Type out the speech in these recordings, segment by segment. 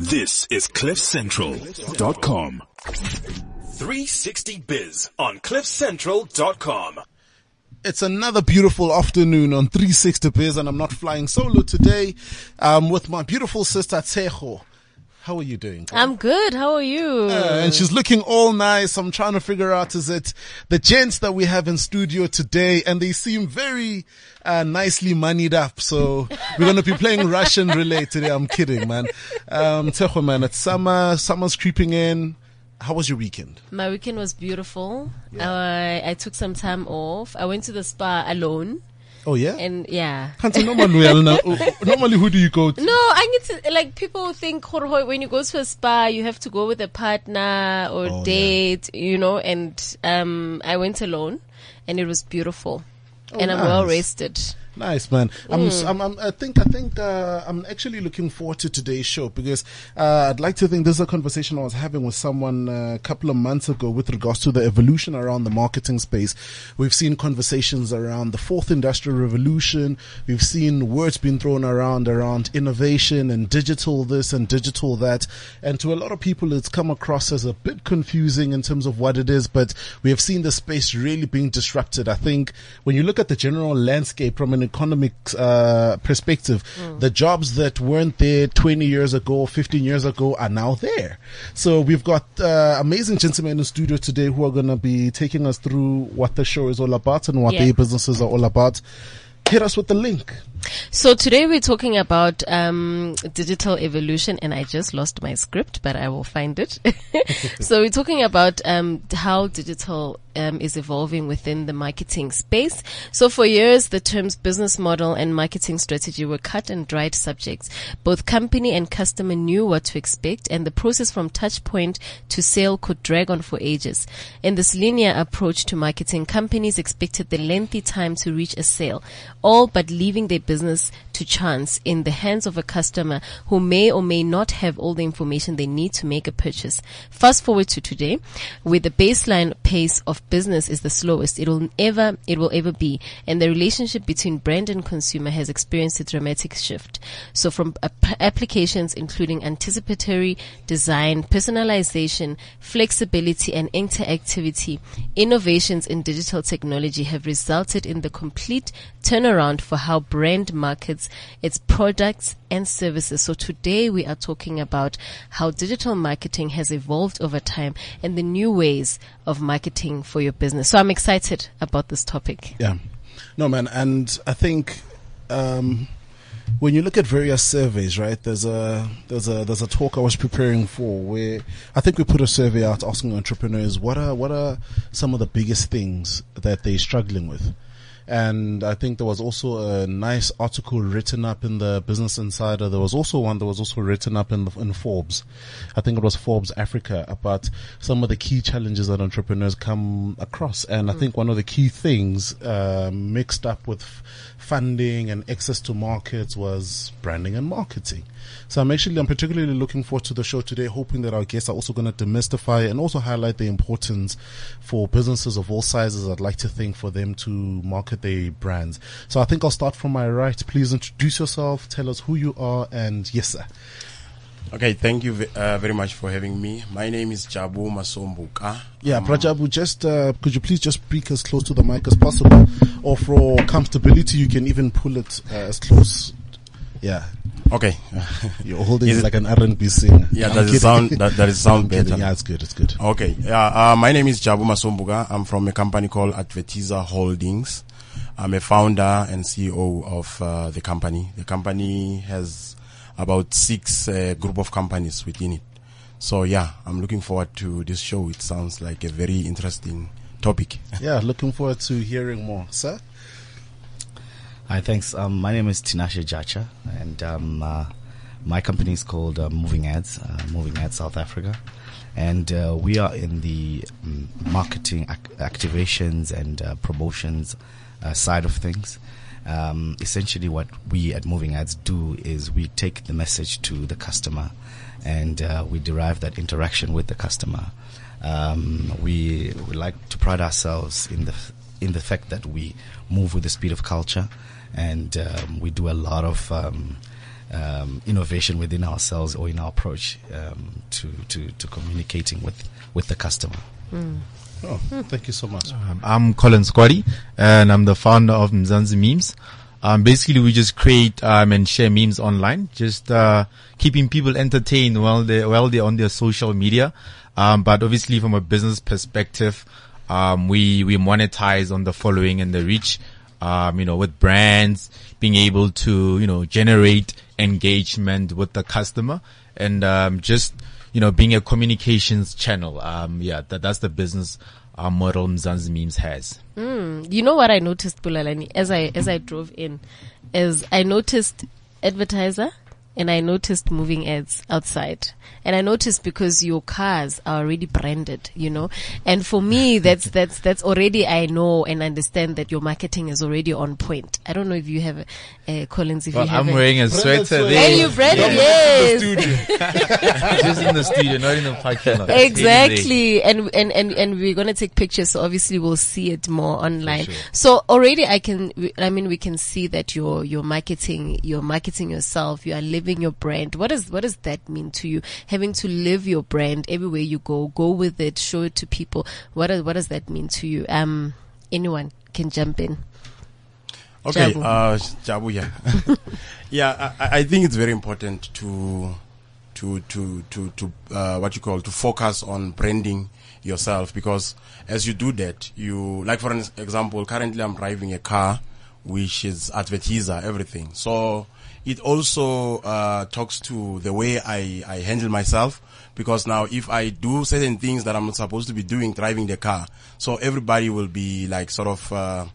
This is CliffCentral.com. 360 Biz on CliffCentral.com. It's another beautiful afternoon on 360 Biz and I'm not flying solo today. I'm with my beautiful sister Tseho. How are you doing? I'm good. How are you? Uh, and she's looking all nice. I'm trying to figure out is it the gents that we have in studio today and they seem very uh, nicely moneyed up. So we're going to be playing Russian roulette today. I'm kidding, man. Um, Tejo, man, it's summer. Summer's creeping in. How was your weekend? My weekend was beautiful. I I took some time off. I went to the spa alone. Oh yeah. And yeah. Kanti normally, normally who do you go to? No, I need to like people think when you go to a spa you have to go with a partner or Oh, yeah. date, you know, and um I went alone and it was beautiful. and I'm Oh, well rested. Nice man. I'm, Hmm. I'm, I'm, I think, I think, uh, I'm actually looking forward to today's show because, uh, I'd like to think this is a conversation I was having with someone uh, a couple of months ago with regards to the evolution around the marketing space. We've seen conversations around the fourth industrial revolution. We've seen words being thrown around, around innovation and digital this and digital that. And to a lot of people, it's come across as a bit confusing in terms of what it is, but we have seen the space really being disrupted. I think when you look at the general landscape from an economic uh, perspective, the jobs that weren't there 20 years ago, 15 years ago are now there. So we've got uh, amazing gentlemen in the studio today who are going to be taking us through what the show is all about and what Yeah. their businesses are all about. Hit us with the link. So today we're talking about um, digital evolution, and I just lost my script, but I will find it. so we're talking about um, how digital um, is evolving within the marketing space. So for years, the terms business model and marketing strategy were cut and dried subjects. Both company and customer knew what to expect, and the process from touch point to sale could drag on for ages. In this linear approach to marketing, companies expected the lengthy time to reach a sale, all but leaving their business to chance in the hands of a customer who may or may not have all the information they need to make a purchase. Fast forward to today, where the baseline pace of business is the slowest it will ever, it will ever be, and the relationship between brand and consumer has experienced a dramatic shift. So from ap- applications including anticipatory design, personalization, flexibility, and interactivity, innovations in digital technology have resulted in the complete turnaround for how brand markets its products and services. So today we are talking about how digital marketing has evolved over time and the new ways of marketing for your business. So I'm excited about this topic. Yeah. No, man. And I think, um, when you look at various surveys, right, there's a, there's a, there's a talk I was preparing for where I think we put a survey out asking entrepreneurs what are, what are some of the biggest things that they're struggling with? And I think there was also a nice article written up in the Business Insider. There was also one that was also written up in the, in Forbes. I think it was Forbes Africa about some of the key challenges that entrepreneurs come across. And I think one of the key things um, mixed up with f- funding and access to markets was branding and marketing. So I'm actually, I'm particularly looking forward to the show today, hoping that our guests are also going to demystify and also highlight the importance for businesses of all sizes. I'd like to think for them to market their brands. So I think I'll start from my right. Please introduce yourself, tell us who you are, and yes, sir. Okay, thank you uh, very much for having me. My name is Jabu Masombuka. Yeah, Um, Prajabu, just uh, could you please just speak as close to the mic as possible, or for comfortability, you can even pull it uh, as close. Yeah, Okay. you're holding Is it like an R&B singer. Yeah, I'm does it sound- that- does it sound better? Yeah, it's good. It's good. okay. Yeah, uh, my name is Jabu Masombuka. I'm from a company called Advertiser Holdings. I'm a founder and CEO of uh, the company. The company has about six uh, group of companies within it. So yeah, I'm looking forward to this show. It sounds like a very interesting topic. Yeah, looking forward to hearing more, sir. Hi, thanks. Um, my name is Tinashe Jacha, and um, uh, my company is called uh, Moving Ads, uh, Moving Ads South Africa, and uh, we are in the um, marketing ac- activations and uh, promotions uh, side of things. Um, essentially, what we at Moving Ads do is we take the message to the customer, and uh, we derive that interaction with the customer. Um, we, we like to pride ourselves in the in the fact that we move with the speed of culture, and um, we do a lot of um, um, innovation within ourselves or in our approach um, to, to to communicating with with the customer. Oh, thank you so much. Um, I'm Colin Squaddy, and I'm the founder of Mzansi Memes. Um, basically, we just create um, and share memes online, just uh, keeping people entertained while they while they're on their social media. Um, but obviously, from a business perspective, um, we we monetize on the following and the reach. Um, you know, with brands being able to you know generate engagement with the customer and um, just you know being a communications channel. Um, yeah, that that's the business uh, model Mzansi Memes has. You know what I noticed, Bulelani, as I as I drove in, is I noticed advertiser and I noticed moving ads outside. And I noticed because your cars are already branded, you know. And for me, that's that's that's already I know and understand that your marketing is already on point. I don't know if you have, uh, Collins, if Well, you have. I'm wearing a sweater sweater. there. and you branded, yes. just in the studio, not in the parking lot. Exactly. And, and, and, and we're going to take pictures. So obviously we'll see it more online. So already I can, I mean, we can see that you're, you're marketing, you're marketing yourself. You are living your brand. What does, what does that mean to you? Having to live your brand everywhere you go, go with it, show it to people. What does, what does that mean to you? Um, anyone can jump in. Okay, Jabu. uh, Jabu, yeah, yeah. I, I think it's very important to, to, to, to, to, uh, what you call to focus on branding yourself because as you do that, you like for an example, currently I'm driving a car which is advertiser everything. So it also uh, talks to the way I, I handle myself because now if I do certain things that I'm not supposed to be doing driving the car, so everybody will be like sort of. Uh,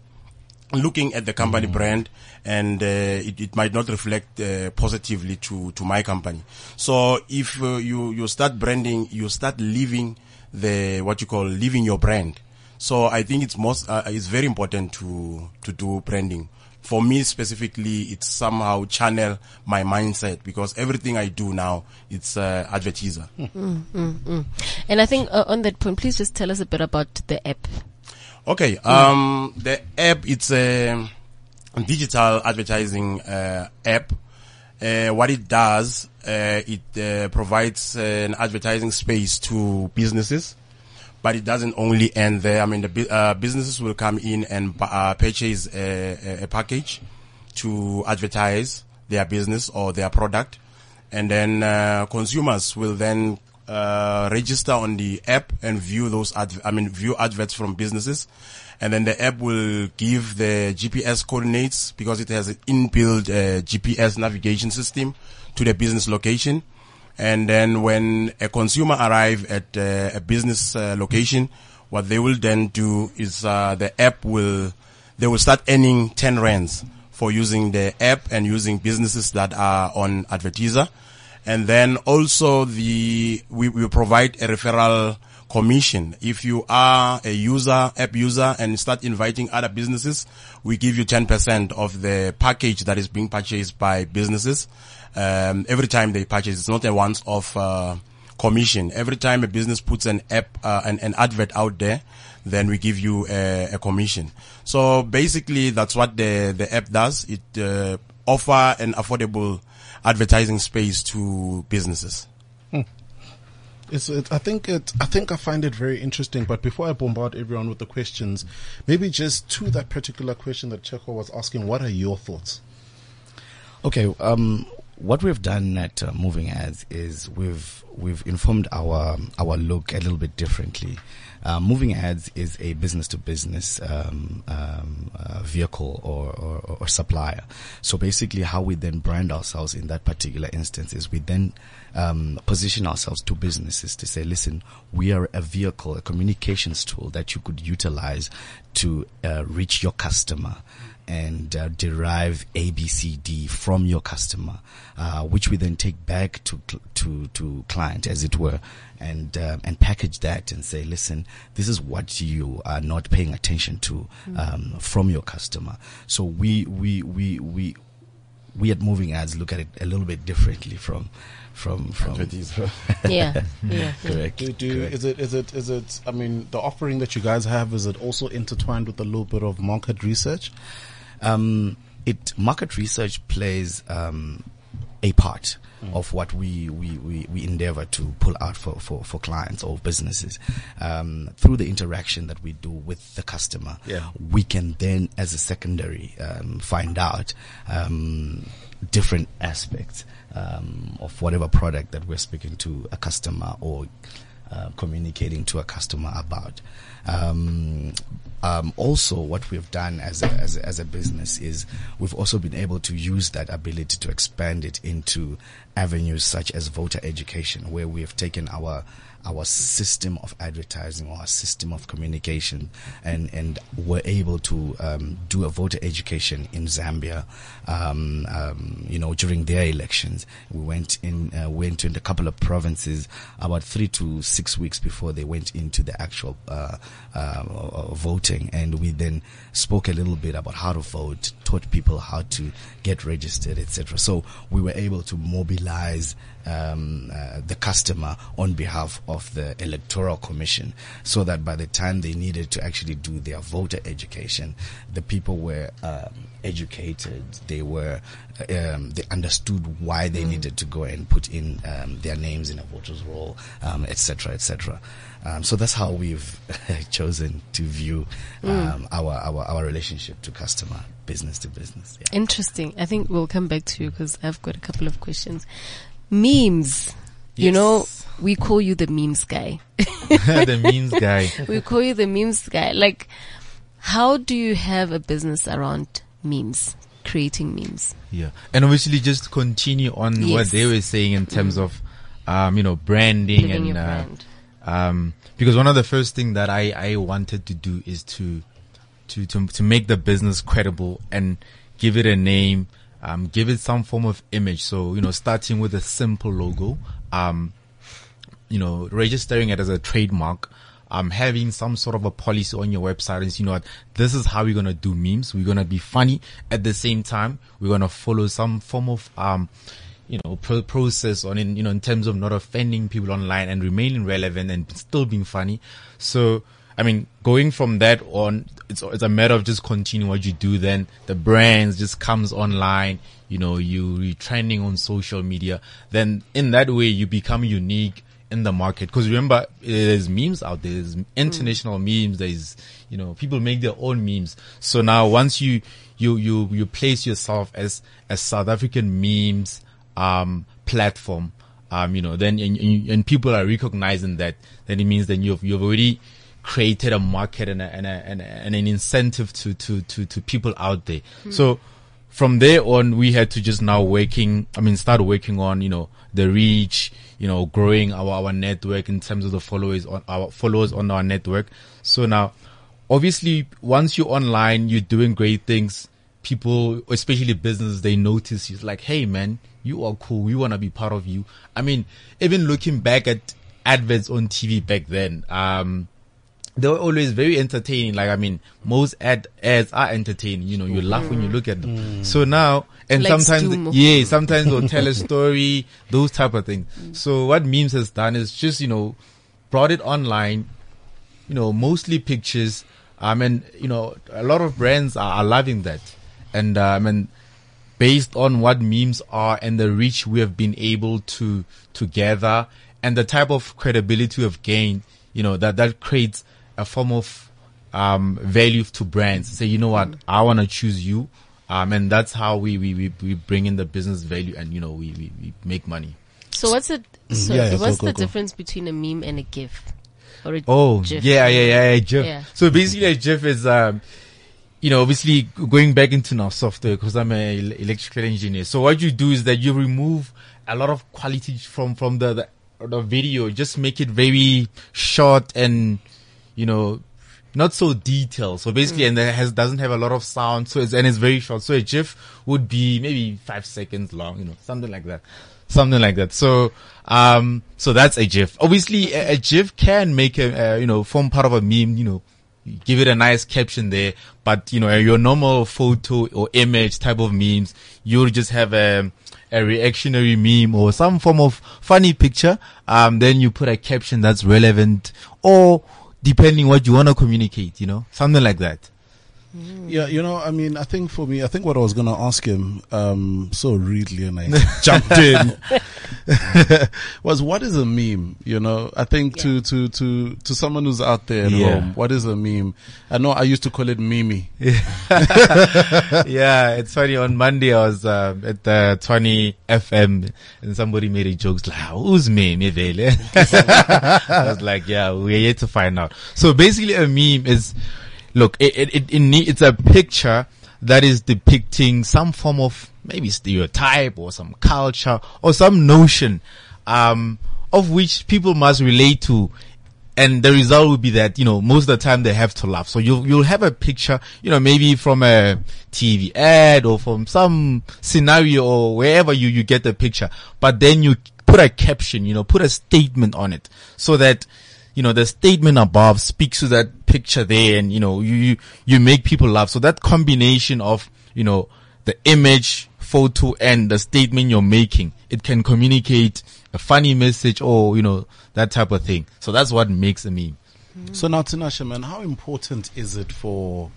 looking at the company brand and uh, it, it might not reflect uh, positively to, to my company. So if uh, you, you start branding, you start living the, what you call living your brand. So I think it's most, uh, it's very important to, to do branding. For me specifically, it's somehow channel my mindset because everything I do now, it's uh, advertiser. And I think uh, on that point, please just tell us a bit about the app. Okay. Um, the app it's a digital advertising uh, app. Uh, what it does, uh, it uh, provides an advertising space to businesses, but it doesn't only end there. I mean, the uh, businesses will come in and uh, purchase a, a- package to advertise their business or their product, and then uh, consumers will then uh, register on the app and view those adv- I mean view adverts from businesses, and then the app will give the GPS coordinates because it has an inbuilt uh, GPS navigation system to the business location. And then when a consumer arrive at uh, a business uh, location, what they will then do is uh, the app will they will start earning 10 rands for using the app and using businesses that are on advertiser. And then also the we, we provide a referral commission. If you are a user, app user, and start inviting other businesses, we give you 10% of the package that is being purchased by businesses. Um, every time they purchase, it's not a once-off uh, commission. Every time a business puts an app, uh, an, an advert out there, then we give you a, a commission. So basically, that's what the the app does. It uh, offer an affordable advertising space to businesses. It's, it, I think it. I think I find it very interesting. But before I bombard everyone with the questions, maybe just to that particular question that Checo was asking, what are your thoughts? Okay, um, what we've done at uh, Moving Ads is we've we've informed our our look a little bit differently. Uh, Moving Ads is a business to business vehicle or, or, or supplier. So basically, how we then brand ourselves in that particular instance is we then um, position ourselves to businesses to say, listen, we are a vehicle, a communications tool that you could utilize to uh, reach your customer and uh, derive ABCD from your customer, uh, which we then take back to cl- to to client, as it were, and uh, and package that and say, listen, this is what you are not paying attention to um, from your customer. So we we we we we at Moving Ads look at it a little bit differently from from from Yeah, yeah. yeah. correct. Do, do correct. is it is it is it? I mean, the offering that you guys have is it also intertwined with a little bit of market research? Um, it market research plays um, a part of what we, we, we, we endeavor to pull out for, for, for clients or businesses. Um, through the interaction that we do with the customer, Yeah. we can then, as a secondary, um, find out um, different aspects um, of whatever product that we're speaking to a customer or uh, communicating to a customer about. Um, um, also, what we've done as a, as, a, as a business is we've also been able to use that ability to expand it into avenues such as voter education, where we have taken our our system of advertising or our system of communication and, and were able to um, do a voter education in Zambia, um, um, you know, during their elections. We went in, uh, went to a couple of provinces about three to six weeks before they went into the actual uh, uh, voting, and we then spoke a little bit about how to vote, taught people how to get registered, etc. So we were able to mobilize um, uh, the customer on behalf of the electoral commission, so that by the time they needed to actually do their voter education, the people were um, educated. They were um, they understood why they needed to go and put in um, their names in a voter's roll, um, etc., etc. Um, so that's how we've chosen to view um, our, our our relationship to customer, business to business. Yeah. Interesting. I think we'll come back to you because I've got a couple of questions. Memes. You know, Yes. We call you the memes guy. the memes guy. we call you the memes guy. Like, how do you have a business around memes, creating memes? Yeah, and obviously just continue on what they were saying in terms of, um, you know, branding Building and uh, brand. um, because one of the first thing that I I wanted to do is to to to to make the business credible and give it a name, um, give it some form of image. So you know, starting with a simple logo, um, you know, registering it as a trademark, um, having some sort of a policy on your website and you know what, this is how we're going to do memes. We're going to be funny at the same time. We're going to follow some form of, um, you know, pro- process on in, you know, in terms of not offending people online and remaining relevant and still being funny. So, I mean, going from that on, it's, it's a matter of just continuing what you do. Then the brands just comes online, you know, you, you're trending on social media. Then in that way, you become unique in the market. Cause remember, there's memes out there. There's international memes. There's, you know, people make their own memes. So now once you, you, you, you place yourself as, as South African memes, um, platform, um, you know, then, and, and people are recognizing that, then it means that you've, you've already created a market and, a, and, a, and, a, and an incentive to, to, to, to people out there. So, from there on, we had to just now working, I mean, start working on, you know, the reach, you know, growing our, our network in terms of the followers on our followers on our network. So now, obviously, once you're online, you're doing great things. People, especially businesses, they notice you. It's like, hey man, you are cool. We want to be part of you. I mean, even looking back at adverts on TV back then, um, they were always very entertaining. Like, I mean, most ad ads are entertaining. You know, you laugh when you look at them. So now, and Like sometimes, Stumo. yeah, sometimes they'll tell a story, those type of things. So what memes has done is just, you know, brought it online, you know, mostly pictures. Um, and, you know, a lot of brands are, are loving that. And, um, and based on what memes are and the reach we have been able to, to gather and the type of credibility we have gained, you know, that, that creates a form of, um, value to brands. Say, you know what, I want to choose you. Um, and that's how we, we, we, we bring in the business value and, you know, we, we, we make money. So what's it? So yeah, yeah, what's go, go, the go. difference between a meme and a GIF? Or a Oh, GIF? yeah, yeah, yeah, yeah, GIF. Yeah. So basically, a GIF is, um, you know, obviously going back into now software because I'm an electrical engineer. So what you do is that you remove a lot of quality from, from the, the, the video, just make it very short and, you know, not so detailed. So basically, and it has, doesn't have a lot of sound. So it's, and it's very short. So a GIF would be maybe five seconds long, you know, something like that. Something like that. So, um, so that's a GIF. Obviously, a, a GIF can make a, uh, you know, form part of a meme, you know, give it a nice caption there. But, you know, your normal photo or image type of memes, you'll just have a, a reactionary meme or some form of funny picture. Um, then you put a caption that's relevant or depending what you want to communicate, you know, something like that. Yeah, you know, I mean, I think for me, I think what I was going to ask him, um, so rudely and I jumped in, was what is a meme? You know, I think to, to, to, to someone who's out there at Yeah. home, what is a meme? I know I used to call it mimi. yeah, it's funny. On Monday, I was uh, at the 20 FM, and somebody made a joke like, "Who's me, Mevele?" I was like, "Yeah, we're yet to find out." So basically, a meme is, look, it it, it, it it's a picture that is depicting some form of maybe stereotype or some culture or some notion, um, of which people must relate to and the result will be that you know most of the time they have to laugh. So you'll you'll have a picture, you know, maybe from a TV ad or from some scenario or wherever you you get the picture, but then you put a caption, you know, put a statement on it, so that you know the statement above speaks to that picture there, and you know you you, make people laugh. So that combination of you know the image photo and the statement you're making, it can communicate a funny message or, you know, that type of thing. So that's what makes a meme. So now, Tinashe, man, how important is it for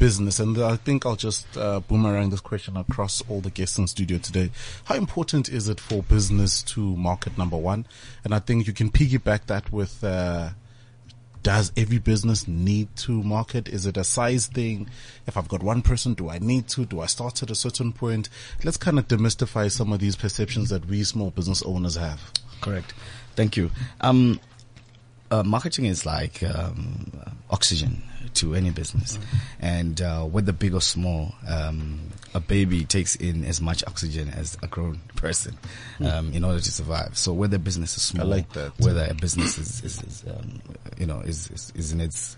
business? And I think I'll just uh, boomerang this question across all the guests in studio today. How important is it for business to market number one? And I think you can piggyback that with, uh, does every business need to market? Is it a size thing? If I've got one person, do I need to? Do I start at a certain point? Let's kind of demystify some of these perceptions that we small business owners have. Correct. Thank you. Um, uh, marketing is like um, oxygen to any business, and uh, whether big or small, um, a baby takes in as much oxygen as a grown person um, in order to survive. So whether business is small, like whether a business is, is, is um, you know is, is is in its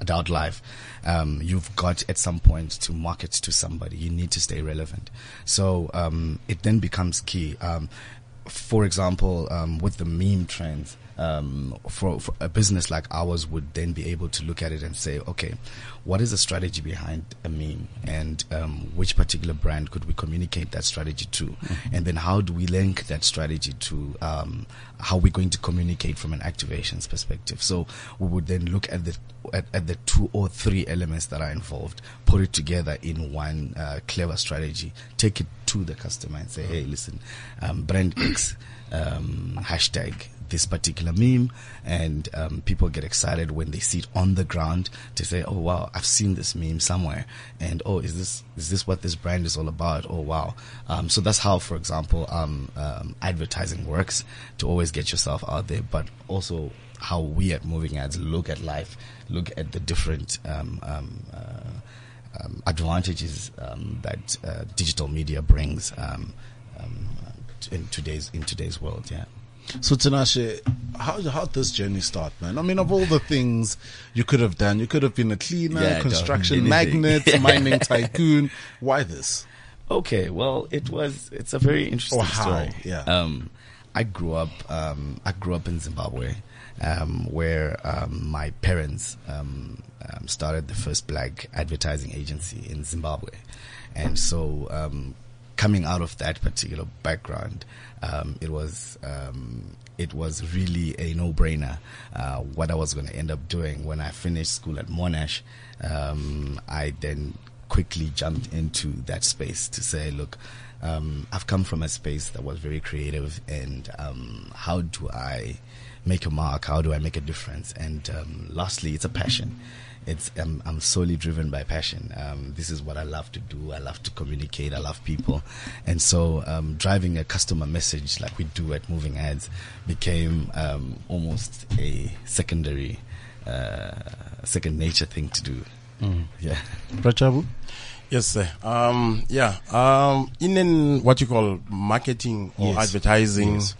adult life, um, you've got at some point to market to somebody. You need to stay relevant. So um, it then becomes key. Um, for example, um, with the meme trends, um, for, for a business like ours would then be able to look at it and say, okay, what is the strategy behind a meme, and um, which particular brand could we communicate that strategy to, and then how do we link that strategy to um, how we're going to communicate from an activations perspective. So we would then look at the at, at the two or three elements that are involved, put it together in one uh, clever strategy, take it to the customer and say, hey, listen, um, brand X, um, hashtag this particular meme and um, people get excited when they see it on the ground to say oh wow i've seen this meme somewhere and oh is this is this what this brand is all about? Oh wow. Um, so that's how for example um, um, advertising works to always get yourself out there but also how we at moving ads look at life look at the different um, um, uh, advantages that uh, digital media brings in today's in today's world yeah So Tinashe, how how did this journey start, man? I mean, of all the things you could have done, you could have been a cleaner, Yeah, construction magnate, mining tycoon. Why this? Okay, well, it was. It's a very interesting how, story. yeah. Um, I grew up. Um, I grew up in Zimbabwe, um, where um, my parents um, um, started the first black advertising agency in Zimbabwe, and so um, coming out of that particular background, um, it was um, it was really a no-brainer uh, what I was going to end up doing when I finished school at Monash. Um, I then quickly jumped into that space to say, look, um, I've come from a space that was very creative, and um, how do I make a mark? How do I make a difference? And um, lastly, it's a passion. It's um, I'm solely driven by passion. Um, this is what I love to do. I love to communicate. I love people, and so um, driving a customer message like we do at Moving Ads became um, almost a secondary, uh, second nature thing to do. Yeah. Rajabu? Yes, sir. Um, yeah. Um, in an, what you call marketing or Yes. advertising Yes.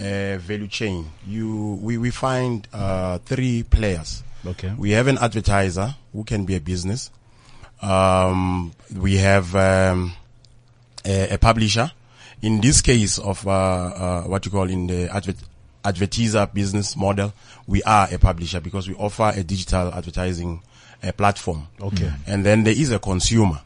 uh, value chain, you we, we find uh, three players. Okay. We have an advertiser who can be a business. Um, we have um, a, a publisher. In this case of uh, uh, what you call in the advert, advertiser business model, we are a publisher because we offer a digital advertising uh, platform. Okay. And then there is a consumer.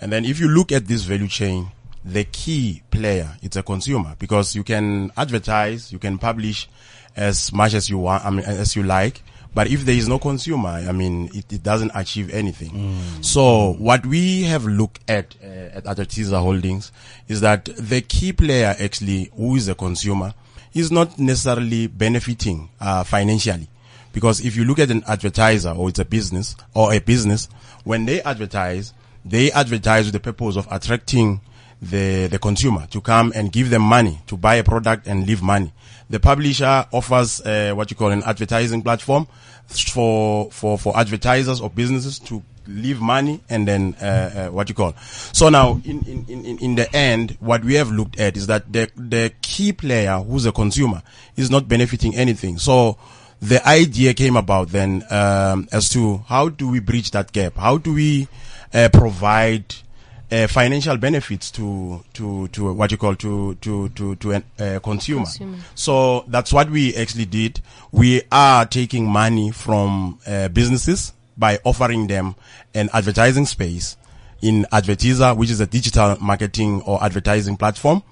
And then if you look at this value chain, the key player, it's a consumer because you can advertise, you can publish as much as you want, I mean, as you like, But if there is no consumer, I mean, it, it doesn't achieve anything. So what we have looked at uh, at Advertiser Holdings is that the key player actually, who is a consumer, is not necessarily benefiting uh, financially. Because if you look at an advertiser or it's a business or a business, when they advertise, they advertise with the purpose of attracting the, the consumer to come and give them money to buy a product and leave money. The publisher offers uh, what you call an advertising platform for, for, for advertisers or businesses to leave money and then uh, uh, what you call. So now, in, in, in, in the end, what we have looked at is that the the key player, who's a consumer, is not benefiting anything. So the idea came about then um, as to how do we bridge that gap? How do we uh, provide uh, financial benefits to to to what you call to to to to a uh, consumer. Consumer. So that's what we actually did. We are taking money from uh, businesses by offering them an advertising space in Advertiser, which is a digital marketing or advertising platform.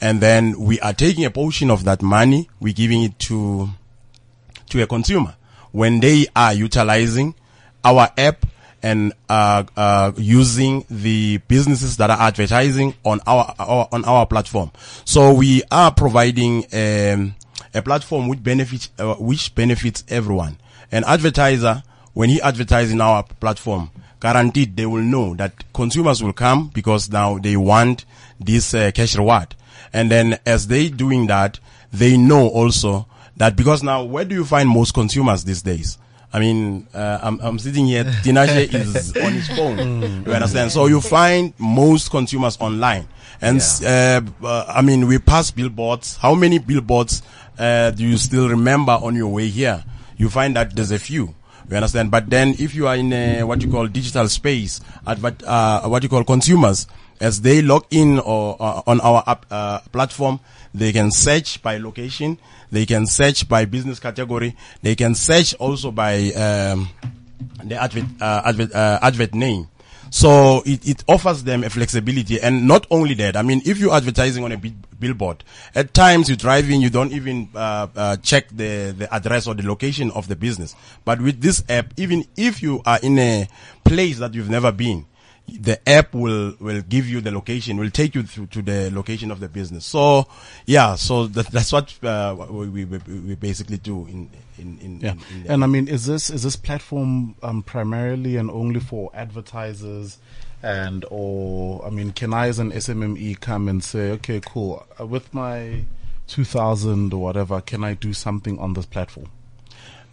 And then we are taking a portion of that money, we're giving it to to a consumer when they are utilizing our app and uh, uh, using the businesses that are advertising on our, our on our platform. So we are providing um, a platform which benefits uh, which benefits everyone. An advertiser, when he advertises in our platform, guaranteed they will know that consumers will come because now they want this uh, cash reward. And then as they doing that, they know also that because now where do you find most consumers these days? I mean, uh, I'm, I'm sitting here, Tinashe is on his phone. You understand? So you find most consumers online. And, uh, uh, I mean, we pass billboards. How many billboards, uh, do you still remember on your way here? You find that there's a few. You understand? But then if you are in a, what you call digital space, advert, uh, what you call consumers, as they log in or uh, on our app, uh, platform, they can search by location, they can search by business category, they can search also by um, the advert, uh, advert, uh, advert name. So it, it offers them a flexibility and not only that, I mean, if you're advertising on a billboard, at times you're driving, you don't even, uh, uh, check the, the address or the location of the business. But with this app, even if you are in a place that you've never been, the app will will give you the location, will take you through to the location of the business. So, yeah, so that, that's what uh, we, we we basically do in in in, Yeah, in, and I mean, is this is this platform um, primarily and only for advertisers, and or I mean, can I as an SMME come and say, okay, cool, uh, with my two thousand or whatever, can I do something on this platform?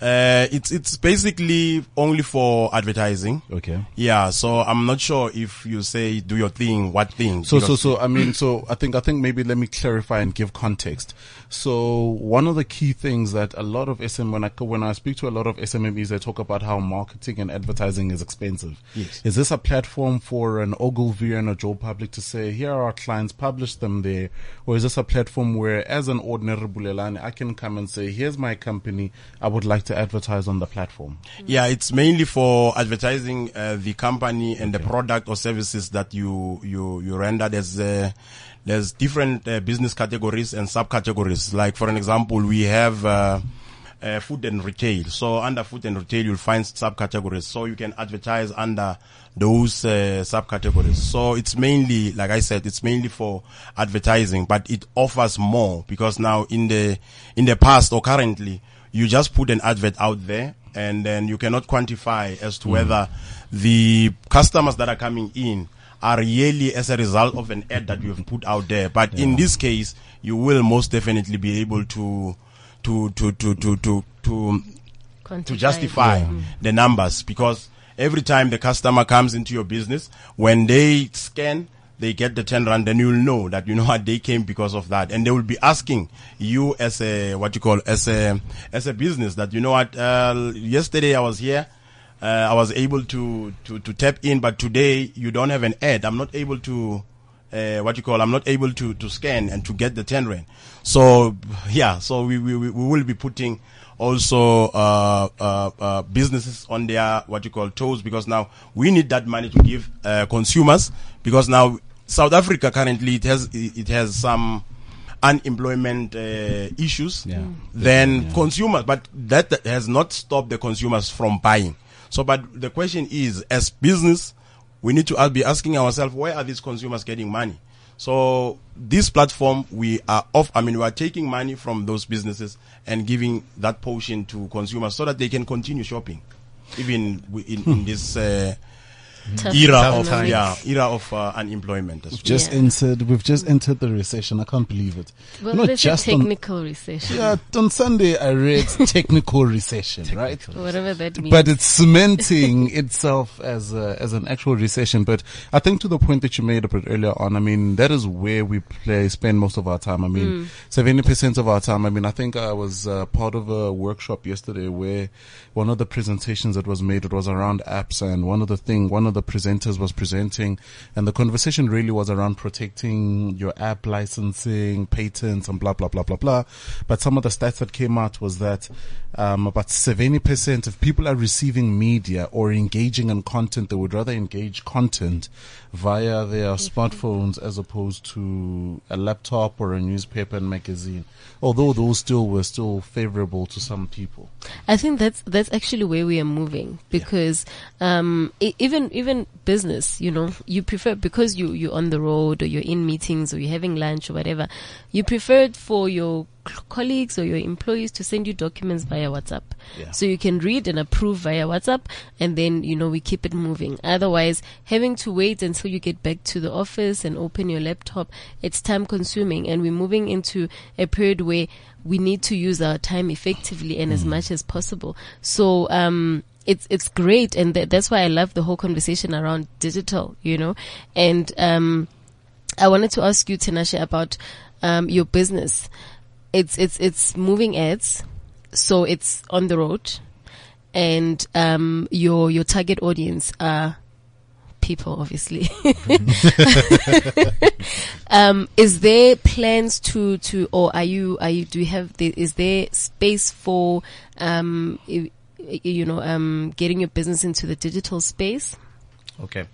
Uh, it's it's basically only for advertising. Okay. Yeah, so I'm not sure if you say do your thing, what thing. So, so, so, I mean, so I think, I think maybe let me clarify and give context. So, one of the key things that a lot of SM, when I, when I speak to a lot of SMMEs, they talk about how marketing and advertising is expensive. Yes. Is this a platform for an Ogilvy and a Joe Public to say, here are our clients, publish them there? Or is this a platform where, as an ordinary Bulelani, I can come and say, here's my company, I would like to advertise on the platform? Yeah, it's mainly for advertising uh, the company and the product or services that you you you render. There's uh, there's different uh, business categories and subcategories. Like for an example, we have. Uh, uh, food and retail. So under food and retail, you'll find subcategories. So you can advertise under those uh, subcategories. So it's mainly, like I said, it's mainly for advertising, but it offers more because now in the in the past or currently, you just put an advert out there and then you cannot quantify as to whether the customers that are coming in are really as a result of an ad that you've put out there. But in this case, you will most definitely be able to to to to to to to, to justify the numbers because every time the customer comes into your business, when they scan, they get the 10 rand, then you'll know that you know what they came because of that. And they will be asking you as a, what you call, as a, as a business that, you know what, uh, yesterday I was here. Uh, I was able to, to, to tap in, but today you don't have an ad. I'm not able to, uh, what you call, I'm not able to, to scan and to get the 10 rand. So, yeah, so we, we, we will be putting also, uh, uh, uh, businesses on their, what you call, toes because now we need that money to give, uh, consumers because now South Africa currently it has, it has some, unemployment uh, issues Yeah. than consumers. But that has not stopped the consumers from buying. So, but the question is, as business, we need to be asking ourselves, where are these consumers getting money? So, this platform, we are off. I mean, we are taking money from those businesses and giving that portion to consumers so that they can continue shopping, even in, in this uh, Tough era economics. of yeah era of uh, unemployment. As well. Just Yeah. entered. We've just entered the recession. I can't believe it. Well, Not just a on- technical recession. Yeah, on Sunday I read technical recession, right? Whatever that means. But it's cementing itself as a, as an actual recession. But I think to the point that you made a bit earlier on, I mean, that is where we play, spend most of our time. I mean, seventy percent of our time. I mean, I think I was uh, part of a workshop yesterday where one of the presentations that was made it was around apps, and one of the thing, one of the presenters was presenting, and the conversation really was around protecting your app licensing, patents, and blah blah blah blah blah. But some of the stats that came out was that um, about 70% of people are receiving media or engaging in content. They would rather engage content via their smartphones as opposed to a laptop or a newspaper and magazine. Although those still were still favorable to some people. I think that's that's actually where we are moving because um, e- even even business, you know, you prefer because you you're on the road or you're in meetings or you're having lunch or whatever, you prefer it for your colleagues or your employees to send you documents via WhatsApp, Yeah. so you can read and approve via WhatsApp, and then you know we keep it moving. Otherwise, having to wait until you get back to the office and open your laptop, it's time consuming, and we're moving into a period where we need to use our time effectively and as much as possible. So, um, it's, it's great. And tha- that's why I love the whole conversation around digital, you know, and, um, I wanted to ask you, Tinashe, about, um, your business. It's, it's, it's moving ads. So it's on the road and, um, your, your target audience are people, obviously. um, is there plans to, to, or are you, are you, do you have, the, is there space for, um, you know, um, getting your business into the digital space? Okay.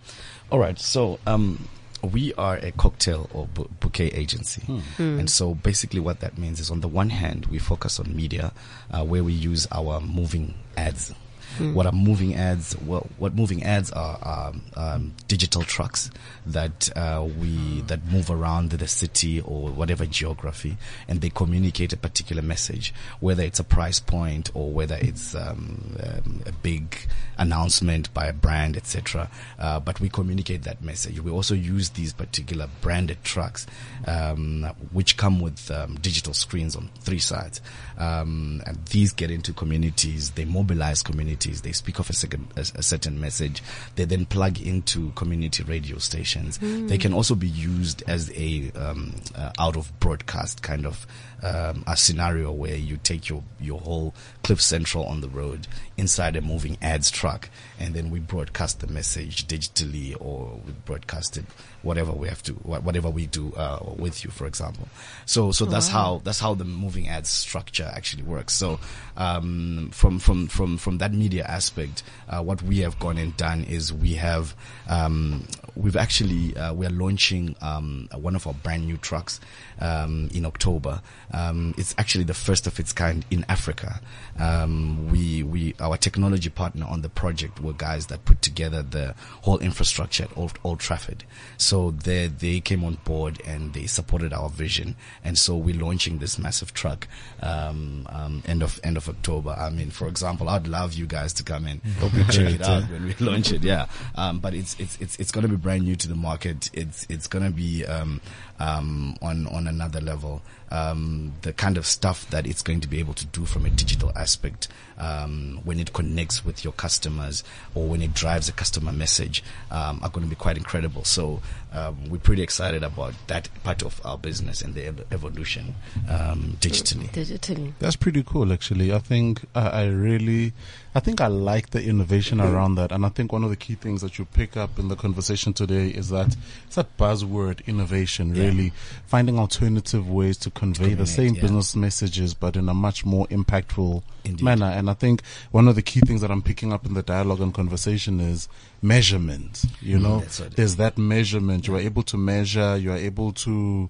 All right. So, um, we are a cocktail or bu- bouquet agency. And so basically what that means is on the one hand, we focus on media, uh, where we use our moving ads. What are moving ads? Well, what moving ads are, are um, digital trucks that uh, we that move around the city or whatever geography, and they communicate a particular message, whether it's a price point or whether it's um, um, a big announcement by a brand, etc. Uh, but we communicate that message. We also use these particular branded trucks, um, which come with um, digital screens on three sides. Um, and these get into communities. They mobilize communities. They speak of a, second, a, a certain message. They then plug into community radio stations. They can also be used as a um, uh, out of broadcast kind of um, a scenario where you take your your whole Cliff Central on the road inside a moving ads truck, and then we broadcast the message digitally, or we broadcast it whatever we have to, whatever we do uh, with you, for example. So so that's how that's how the moving ads structure actually works. So um, from from from from that media aspect, uh, what we have gone and done is we have um, we've actually uh, we are launching um, one of our brand new trucks um, in October. Um, it's actually the first of its kind in Africa. Um, we we our technology partner on the project were guys that put together the whole infrastructure at Old, Old Trafford. So they they came on board and they supported our vision. And so we're launching this massive truck um, um, end of end of October. I mean, for example, I'd love you guys to come in check it out when we launch it. Yeah, um, but it's it's it's it's going to be brand new to the market. It's it's going to be um, um, on on another level. Um, the kind of stuff that it's going to be able to do from a digital aspect um, when it connects with your customers or when it drives a customer message um, are going to be quite incredible. So um, we're pretty excited about that part of our business and the ev- evolution um, digitally. Digitally. That's pretty cool, actually. I think I, I really, I think I like the innovation around that, and I think one of the key things that you pick up in the conversation today is that it's that buzzword innovation. Really finding alternative ways to convey the same yeah. business messages, but in a much more impactful Indeed. manner. And I think one of the key things that I'm picking up in the dialogue and conversation is measurement. You know, Mm, that's what it there's that measurement. You are able to measure. You are able to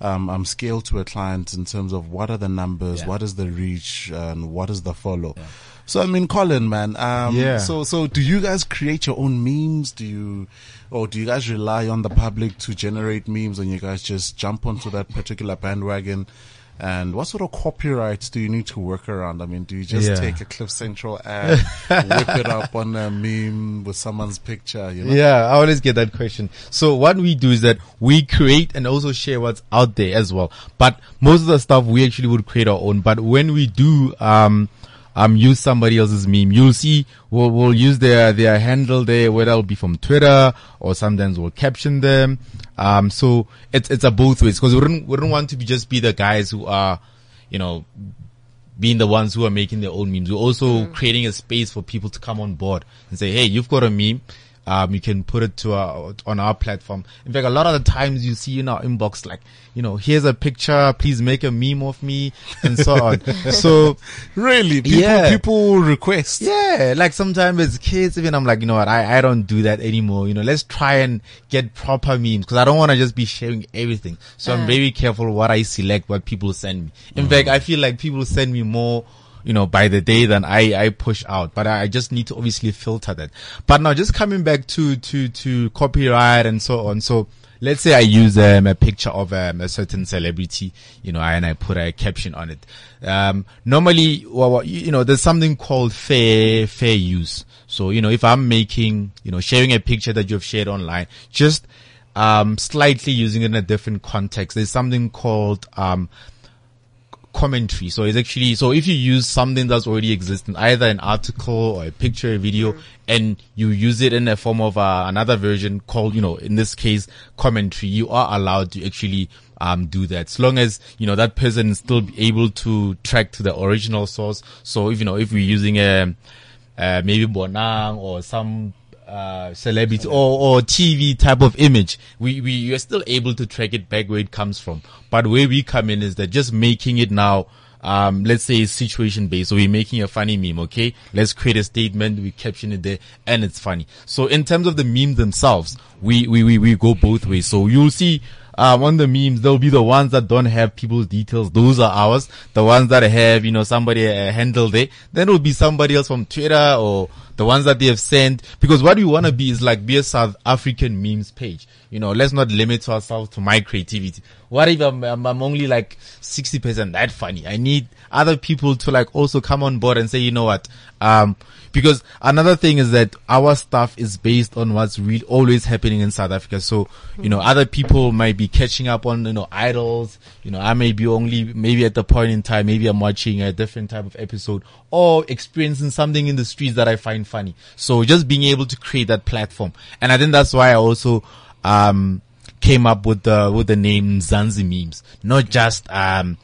um, um, scale to a client in terms of what are the numbers, Yeah. what is the reach, and what is the follow. So I mean, Colin, man. Um, Yeah. So so do you guys create your own memes? Do you, or do you guys rely on the public to generate memes, and you guys just jump onto that particular bandwagon? And what sort of copyrights do you need to work around? I mean, do you just Yeah. take a Cliff Central ad, whip it up on a meme with someone's picture? You know? Yeah, I always get that question. So what we do is that we create and also share what's out there as well. But most of the stuff we actually would create our own. But when we do, um, um, use somebody else's meme, you'll see we'll, we'll use their, their handle there, whether it'll be from Twitter or sometimes we'll caption them. Um, so it's, it's a both ways because we don't, we don't want to be just be the guys who are, you know, being the ones who are making their own memes. We're also creating a space for people to come on board and say, Hey, you've got a meme. Um, you can put it to our, on our platform. In fact, a lot of the times you see in our inbox, like, you know, here's a picture, please make a meme of me and so on. so Really? People, Yeah. people request. yeah, like sometimes as kids, even I'm like, you know what, I, I don't do that anymore. You know, let's try and get proper memes because I don't want to just be sharing everything. So I'm very careful what I select, what people send me. In fact, I feel like people send me more, you know, by the day than I, I push out, but I, just need to obviously filter that. But now just coming back to, to, to copyright and so on. So, let's say I use um, a picture of um, a certain celebrity, you know, and I put a caption on it. Um, normally, well, you know, there's something called fair fair use. So, you know, if I'm making, you know, sharing a picture that you've shared online, just um, slightly using it in a different context. There's something called um, commentary. So it's actually, so if you use something that's already existing, either an article or a picture, a video, and you use it in a form of uh, another version called, you know, in this case, commentary, you are allowed to actually um, do that. As long as, you know, that person is still able to track to the original source. So if, you know, if we're using a, uh, maybe Bonang or some uh, celebrity or, or TV type of image, we, we are still able to track it back where it comes from. But where we come in is that just making it now, um, let's say situation based. So we're making a funny meme, okay? Let's create a statement, we caption it there, and it's funny. So in terms of the memes themselves, we, we, we, we go both ways. So you'll see, um, on the memes, there'll be the ones that don't have people's details. Those are ours. The ones that have, you know, somebody uh, there. Then it'll be somebody else from Twitter or the ones that they have sent. Because what we want to be is like be a South African memes page. You know, let's not limit ourselves to my creativity. What if I'm, I'm, I'm only like 60% that funny? I need other people to like also come on board and say, you know what? Um, because another thing is that our stuff is based on what's always happening in South Africa. So, you know, other people might be catching up on, you know, idols. You know, I may be only, maybe at the point in time, maybe I'm watching a different type of episode or experiencing something in the streets that I find funny. So just being able to create that platform. And I think that's why I also, um, came up with the with the name Mzansi memes, not just um,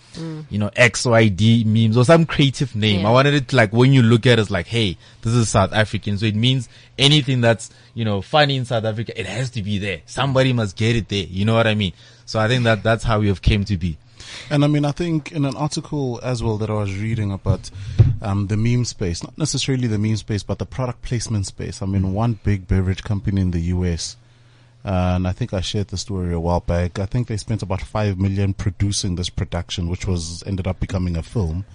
you know XYD memes or some creative name. Yeah. I wanted it to like when you look at it, it's like, hey, this is South African, so it means anything that's you know funny in South Africa, it has to be there. Somebody must get it there. You know what I mean? So I think that that's how we have came to be. And I mean, I think in an article as well that I was reading about um, the meme space, not necessarily the meme space, but the product placement space. I mean, one big beverage company in the US, uh, and I think I shared the story a while back. I think they spent about five million producing this production, which was ended up becoming a film,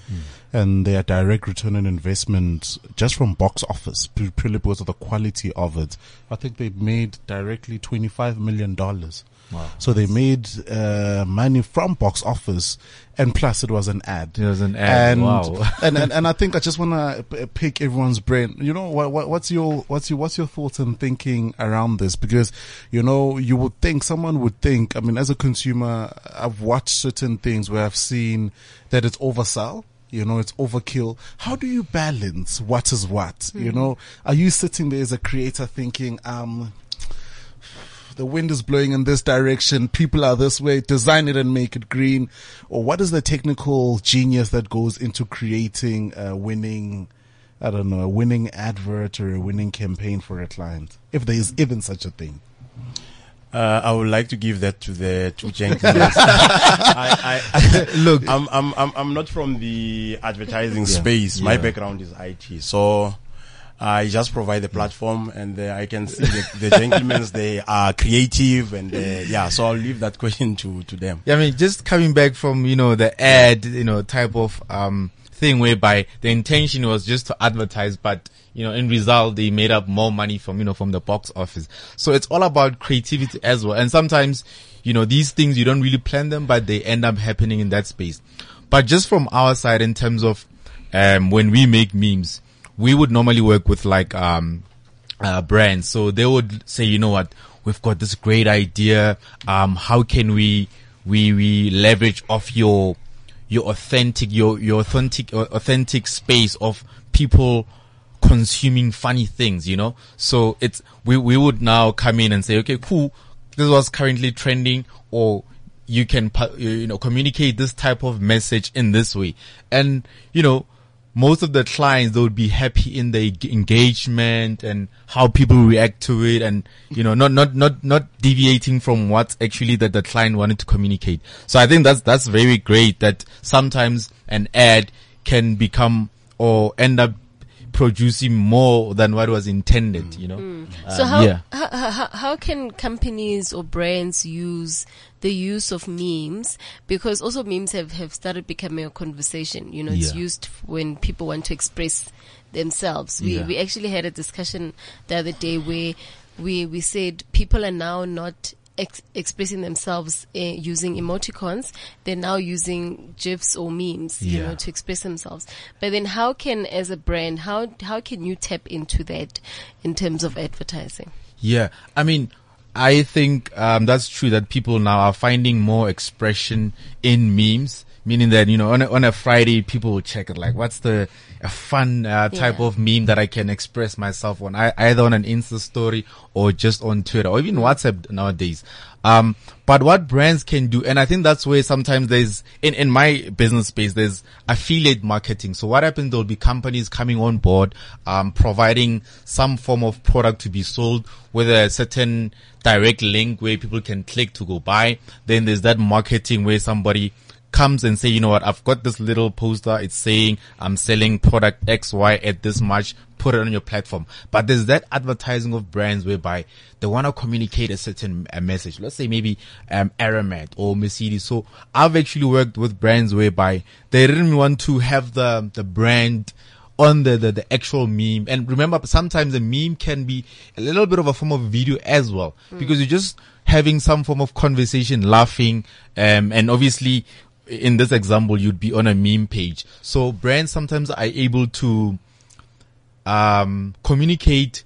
and their direct return on investment just from box office, purely because of the quality of it. I think they made directly twenty five million dollars. Wow. So they made uh, money from box office, and plus it was an ad. It was an ad, And, wow. and, and and I think I just want to pick everyone's brain. You know what, what what's your what's your what's your thoughts and thinking around this? Because you know you would think someone would think. I mean, as a consumer, I've watched certain things where I've seen that it's oversell. You know, it's overkill. How do you balance what is what? You know, are you sitting there as a creator thinking, um, the wind is blowing in this direction, people are this way, design it and make it green? Or what is the technical genius that goes into creating a winning, I don't know, a winning advert or a winning campaign for a client? If there is even such a thing. Uh, I would like to give that to the two gentlemen. I, I, Look, I'm, I'm, I'm, I'm not from the advertising Yeah. space. My Yeah. background is IT. So, I just provide the platform, and uh, I can see the, the gentlemen they are creative, and uh, yeah. So I'll leave that question to to them. Yeah, I mean, just coming back from, you know, the ad, you know, type of, um, thing whereby the intention was just to advertise, but, you know, in result, they made up more money from, you know, from the box office. So it's all about creativity as well. And sometimes, you know, these things, you don't really plan them, but they end up happening in that space. But just from our side, in terms of, um, when we make memes, we would normally work with like, um, uh, brands. So they would say, you know what, we've got this great idea. Um, how can we, we, we leverage off your, your authentic, your, your authentic, uh, authentic space of people consuming funny things, you know? So it's, we, we would now come in and say, okay, cool. This was currently trending or you can, you know, communicate this type of message in this way. And, you know, most of the clients they would be happy in the engagement and how people react to it and you know not not not not deviating from what actually that the client wanted to communicate. So i think that's that's very great that sometimes an ad can become or end up producing more than what was intended you know So Um, how, yeah. how, how how can companies or brands use the use of memes? Because also memes have, have started becoming a conversation. You know, it's Yeah. used when people want to express themselves. We Yeah. we actually had a discussion the other day where we we said people are now not ex- expressing themselves uh, using emoticons. They're now using gifs or memes, you know, to express themselves. But then how can, as a brand, how, how can you tap into that in terms of advertising? Yeah, I mean, I think um, that's true that people now are finding more expression in memes. Meaning that you know, on a, on a Friday, people will check it like, what's the a fun uh, type Yeah. of meme that I can express myself on, I, either on an Insta story or just on Twitter or even WhatsApp nowadays. Um, but what brands can do, and I think that's where sometimes there's, in, in my business space, there's affiliate marketing. So what happens, there'll be companies coming on board, um, providing some form of product to be sold, with a certain direct link where people can click to go buy. Then there's that marketing where somebody comes and say, you know what, I've got this little poster. It's saying I'm selling product X, Y at this much. Put it on your platform. But there's that advertising of brands whereby they want to communicate a certain uh, message. Let's say maybe, um, Aromat or Mercedes. So I've actually worked with brands whereby they didn't want to have the, the brand on the, the, the actual meme. And remember, sometimes a meme can be a little bit of a form of video as well, because you're just having some form of conversation, laughing, um, and obviously in this example, you'd be on a meme page. So brands sometimes are able to, um, communicate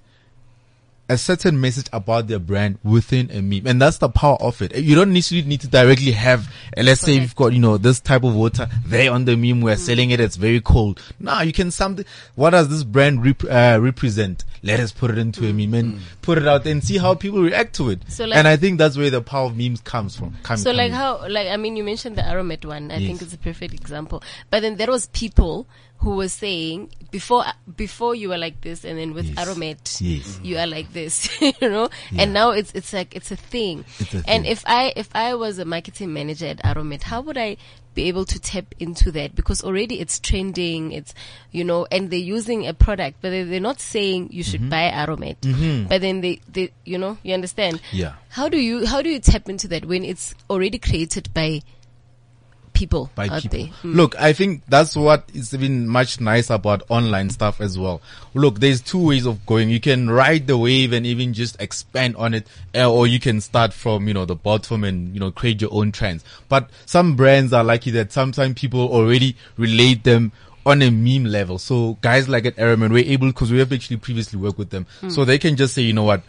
a certain message about their brand within a meme. And that's the power of it. You don't necessarily need to directly have, uh, let's say you've got, you know, this type of water there on the meme. We're selling it. It's very cold. Now you can something, what does this brand rep- uh, represent? Let us put it into a meme and put it out and see how people react to it. So like- and I think that's where the power of memes comes from. Come, So come like in. how, like, I mean, you mentioned the Aromat one. I Yes. think it's a perfect example. But then there was people who was saying before, before you were like this and then with Yes. Aromat, Yes. you are like this, you know? And now it's, it's like, it's a thing. It's a and thing. if I, if I was a marketing manager at Aromat, how would I be able to tap into that? Because already it's trending, it's, you know, and they're using a product, but they- they're not saying you should Mm-hmm. buy Aromat. But then they, they, you know, you understand? Yeah. How do you how do you tap into that when it's already created by people by people. Mm. Look, I think that's what is even much nice about online stuff as well. Look, there's two ways of going. You can ride the wave and even just expand on it, uh, or you can start from, you know, the bottom and, you know, create your own trends. But some brands are lucky that sometimes people already relate them on a meme level. So guys like at Aromat, we're able, cause we have actually previously worked with them. So they can just say, you know what,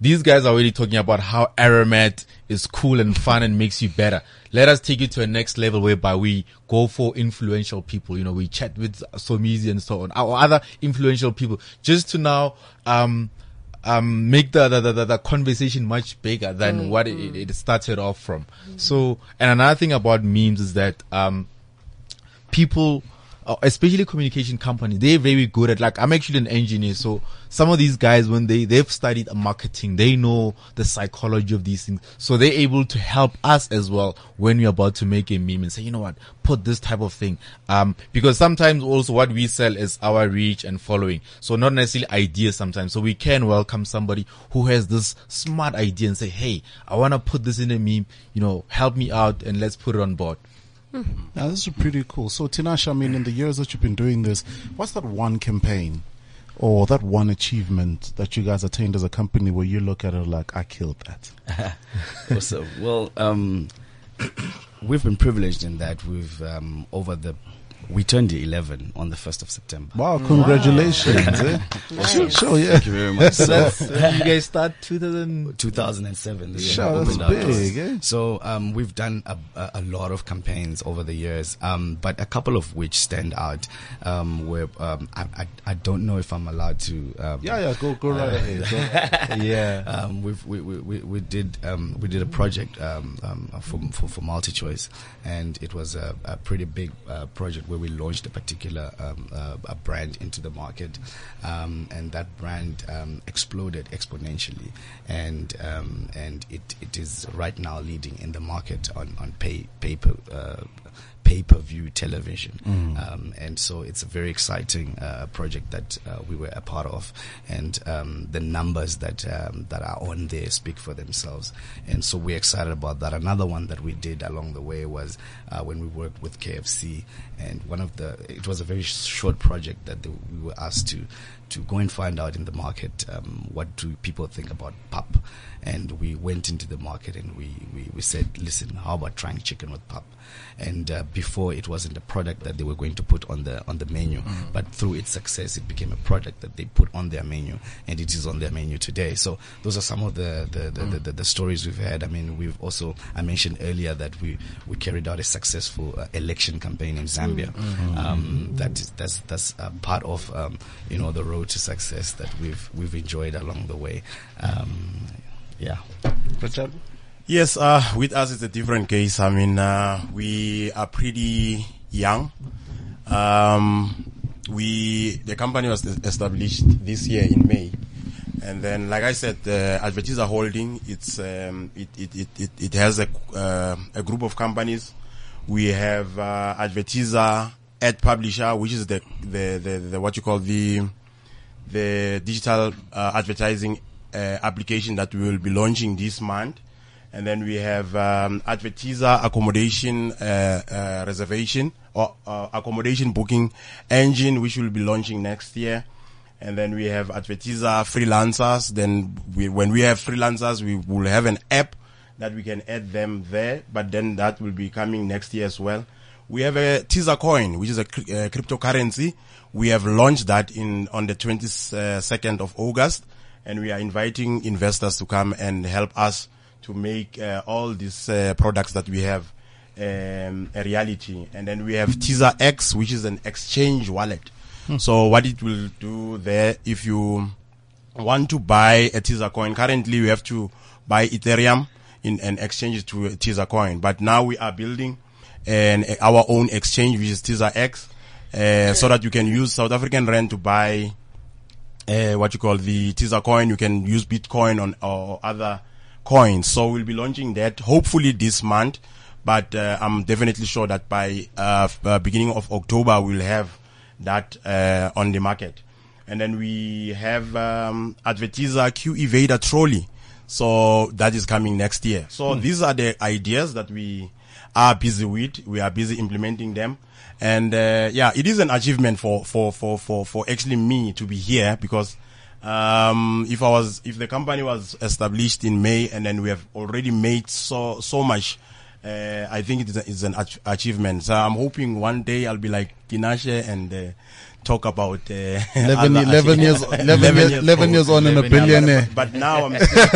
these guys are already talking about how Aromat is cool and fun and makes you better. Let us take it to a next level whereby we go for influential people. You know, we chat with Somizi and so on, or other influential people, just to now, um, um, make the, the, the, the conversation much bigger than what it, it started off from. So, and another thing about memes is that, um, people uh, especially communication companies, they're very good at like, I'm actually an engineer. So some of these guys, when they, they've studied marketing, they know the psychology of these things. So they're able to help us as well when we're about to make a meme and say, you know what, put this type of thing. Um, because sometimes also what we sell is our reach and following. So not necessarily ideas sometimes. So we can welcome somebody who has this smart idea and say, Hey, I want to put this in a meme, you know, help me out and let's put it on board. Now, this is pretty cool. So, Tinashe, I mean, in the years that you've been doing this, what's that one campaign or that one achievement that you guys attained as a company where you look at it like, I killed that? so, well, um, we've been privileged in that we've um, over the we turned 11 on the 1st of September. Wow, congratulations. eh? Sure, yeah. Thank you very much. So you guys start 2000. 2007. the year Sure, we that's opened our doors. big, eh? So um, we've done a, a, a lot of campaigns over the years, um, but a couple of which stand out. Um, where um, I, I, I don't know if I'm allowed to. Um, Yeah, yeah, go, go right ahead. Go. Yeah. um, we've, we, we, we, we did um, we did a project um, um, for, for for MultiChoice, and it was a, a pretty big uh, project where we launched a particular um, uh, a brand into the market, um, and that brand um, exploded exponentially, and um, and it, it is right now leading in the market on on pay paper. Uh, pay-per-view television, um, and so it's a very exciting uh, project that uh, we were a part of, and um, the numbers that um, that are on there speak for themselves, and so we're excited about that. Another one that we did along the way was uh, when we worked with KFC, and one of the it was a very short project that they, we were asked to to go and find out in the market um, what do people think about pap, and we went into the market and we, we, we said, listen, how about trying chicken with pap? And uh, before it wasn't a product that they were going to put on the on the menu, but through its success, it became a product that they put on their menu, and it is on their menu today. So those are some of the the, the, the, the, the stories we've had. I mean, we've also I mentioned earlier that we we carried out a successful uh, election campaign in Zambia. Um, that is that's that's a part of um, you know the road to success that we've we've enjoyed along the way. Um, yeah. Yes, uh, with us it's a different case. I mean, uh, we are pretty young. Um, we the company was established this year in May, and then, like I said, uh, Advertiza Holding it's um, it, it, it, it it has a uh, a group of companies. We have uh, Advertiza Ad Publisher, which is the the, the, the what you call the the digital uh, advertising uh, application that we will be launching this month. And then we have um, Advertiza accommodation uh, uh, reservation or uh, accommodation booking engine, which will be launching next year. And then we have Advertiza freelancers. Then we, when we have freelancers, we will have an app that we can add them there. But then that will be coming next year as well. We have a teaser coin, which is a uh, cryptocurrency. We have launched that in on the 22nd of August, and we are inviting investors to come and help us to make uh, all these uh, products that we have um, a reality. And then we have Teaser X, which is an exchange wallet. So what it will do there, if you want to buy a Teaser coin, currently we have to buy Ethereum in and exchange it to a Teaser coin. But now we are building an our own exchange, which is Teaser X, uh, so that you can use South African rand to buy uh, what you call the teaser coin. You can use Bitcoin on or other coins. So we'll be launching that hopefully this month. But uh, I'm definitely sure that by uh, uh, beginning of October we'll have that uh, on the market. And then we have um, Advertiza Q Evader Trolley. So that is coming next year. So these are the ideas that we are busy with. We are busy implementing them. And uh, yeah, it is an achievement for, for, for, for, for actually me to be here because um, if I was, if the company was established in May and then we have already made so, so much, uh, I think it is, a, it's an ach- achievement. So I'm hoping one day I'll be like Tinashe and uh, talk about uh, 11, 11 years, achieve- 11, years, 11 years on and a billionaire. but now I'm still,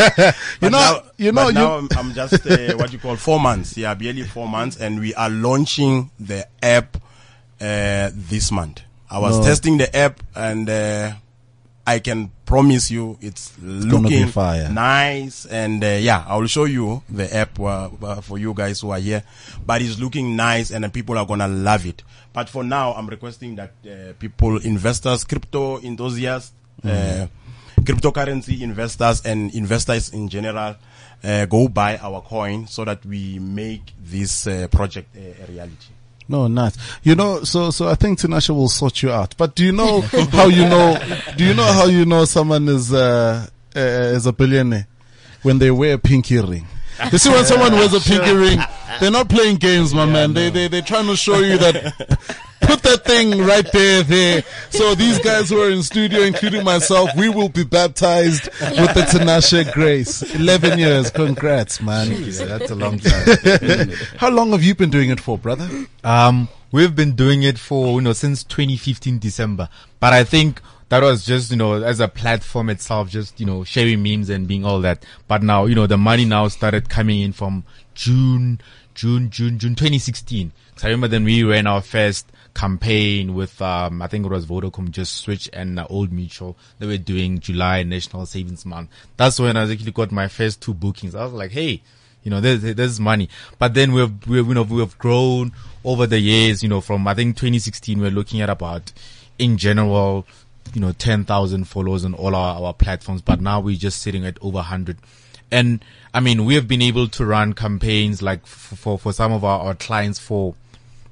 but know- now, you know, but you- now I'm, I'm just uh, what you call four months. Yeah, barely four months, and we are launching the app uh, this month. I was No. testing the app, and uh, I can promise you it's gonna looking fire. nice and uh, yeah i will show you the app uh, uh, for you guys who are here but it's looking nice and people are gonna love it but for now i'm requesting that uh, people investors crypto enthusiasts uh, cryptocurrency investors and investors in general uh, go buy our coin so that we make this uh, project a reality No, not. You know, so so I think Tinashe will sort you out. But do you know how you know? Do you know how you know someone is uh, uh, is a billionaire when they wear a pinky ring? You see, when someone wears a pinky ring, they're not playing games, my man. They they they're trying to show you that. Put that thing right there, there. So these guys who are in studio, including myself, we will be baptized with the Tinashe grace. Eleven years, congrats, man. Yeah, that's a long time. How long have you been doing it for, brother? Um, we've been doing it for, you know, since 2015 December. But I think that was just, you know, as a platform itself, just, you know, sharing memes and being all that. But now, you know, the money now started coming in from June, June, June, June 2016. 'Cause I remember then we ran our first campaign with, um, I think it was Vodacom, Just Switch and uh, Old Mutual. They were doing July National Savings Month. That's when I actually got my first two bookings. I was like, hey, you know, there's, there's money. But then we've, we've, you know, we've grown over the years, you know, from, I think 2016, we're looking at about, in general, you know, 10,000 followers on all our, our platforms. But now we're just sitting at over 100. And I mean, we have been able to run campaigns like f- for, for some of our, our clients for,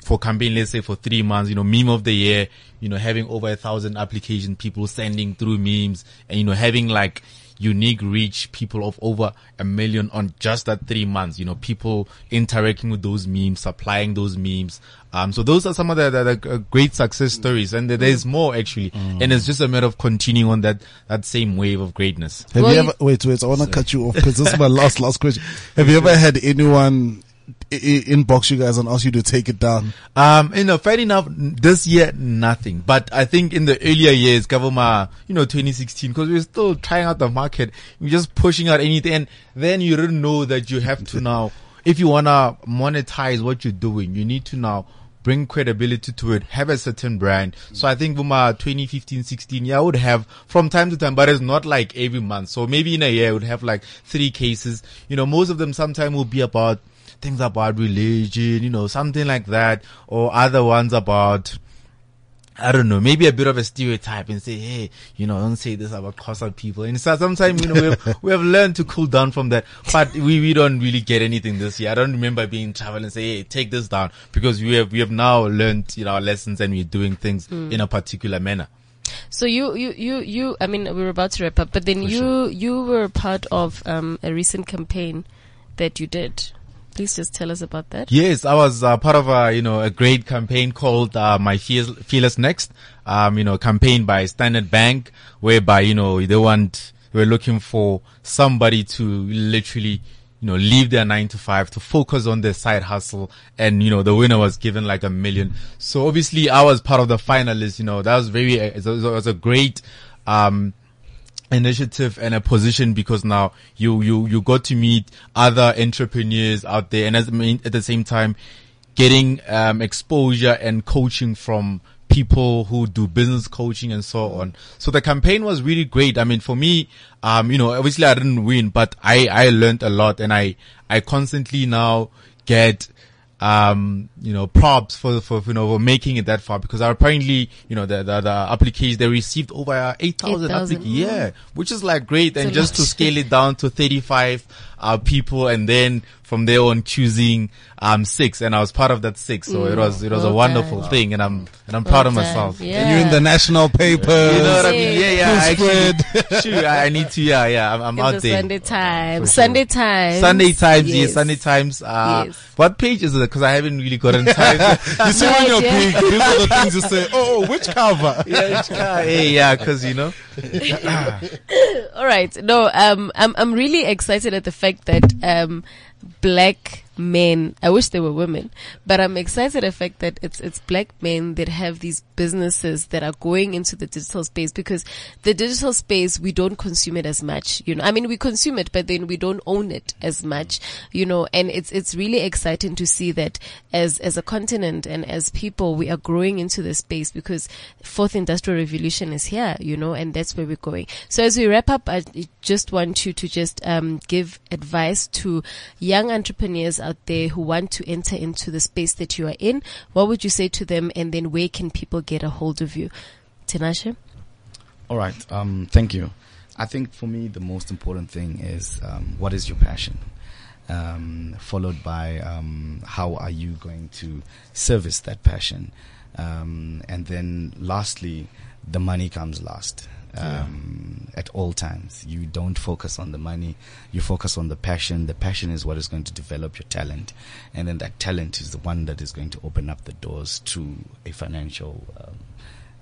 for campaign, let's say for three months, you know, meme of the year, you know, having over a thousand application people sending through memes and, you know, having like unique reach people of over a million on just that three months, you know, people interacting with those memes, supplying those memes. Um, so those are some of the, the, the uh, great success stories and there's more actually. And it's just a matter of continuing on that, that same wave of greatness. Have Well, you you- ever wait? Wait, I want to cut you off because this is my last last question. Have you ever had anyone i- i- inbox you guys and ask you to take it down? Um, you know, fair enough. This year, nothing. But I think in the earlier years, Kavuma, you know, 2016, because we're still trying out the market, we're just pushing out anything. And then you didn't know that you have to now, if you want to monetize what you're doing, you need to now bring credibility to it, have a certain brand. So I think Vuma 2015, 16, yeah, I would have from time to time, but it's not like every month. So maybe in a year, I would have like three cases. You know, most of them sometime will be about things about religion, you know, something like that, or other ones about, I don't know, maybe a bit of a stereotype and say, hey, you know, don't say this about Xhosa people. And so sometimes, you know, we have, we have learned to cool down from that, but we, we don't really get anything this year. I don't remember being in travel and say, hey, take this down because we have, we have now learned, you know, our lessons and we're doing things in a particular manner. So you, you, you, you, I mean, we're about to wrap up, but then you, you were part of, um, a recent campaign that you did. Please just tell us about that. Yes, I was uh, part of a you know a great campaign called uh, My Fearless, Next. Um, you know, campaign by Standard Bank, whereby you know they want we're looking for somebody to literally you know leave their nine to five to focus on their side hustle, and you know the winner was given like a million. So obviously I was part of the finalists. You know that was very it was, it was a great. Um, initiative and a position because now you you you got to meet other entrepreneurs out there and as, at the same time getting um, exposure and coaching from people who do business coaching and so on. So the campaign was really great. I mean, for me, um, you know, obviously I didn't win, but I, I learned a lot and I, I constantly now get, um, you know, props for, for, you know, for making it that far because apparently, you know, the, the, the application, they received over 8,000 8,000. applications. Yeah. Which is like great. It's and just to scale it down to 35, uh, people and then from there on choosing, um, six. And I was part of that six. So it was, it was a wonderful done. thing and I'm, and I'm proud of done. myself. Yeah. And you're in the national papers. You know what I mean? Yeah, yeah. I Full actually, sure, I I need to. Yeah, yeah. I'm, I'm In out the there. Sunday Times. For sure. Sunday Times. Sunday Times, yes. Yes. Sunday Times. Uh, Yes. what page is it? Because I haven't really gotten time. You see when you're Yeah. big, these are the things you say. Oh, oh, which cover? yeah, which guy? Hey, yeah, because you know. All right. No, um, I'm I'm really excited at the fact that um, black men. I wish they were women, but I'm excited the fact that it's it's black men that have these businesses that are going into the digital space because the digital space, we don't consume it as much, you know, I mean, we consume it, but then we don't own it as much, you know, and it's, it's really exciting to see that as, as a continent and as people, we are growing into the space because fourth industrial revolution is here, you know, and that's where we're going. So as we wrap up, I just want you to just, um, give advice to young entrepreneurs out there who want to enter into the space that you are in. What would you say to them? And then where can people get a hold of you? Tinashe? All right. Um, thank you. I think for me, the most important thing is um, what is your passion? Um, followed by um, how are you going to service that passion? Um, and then lastly, the money comes last. Um, at all times, you don't focus on the money. You focus on the passion. The passion is what is going to develop your talent, and then that talent is the one that is going to open up the doors to a financial um,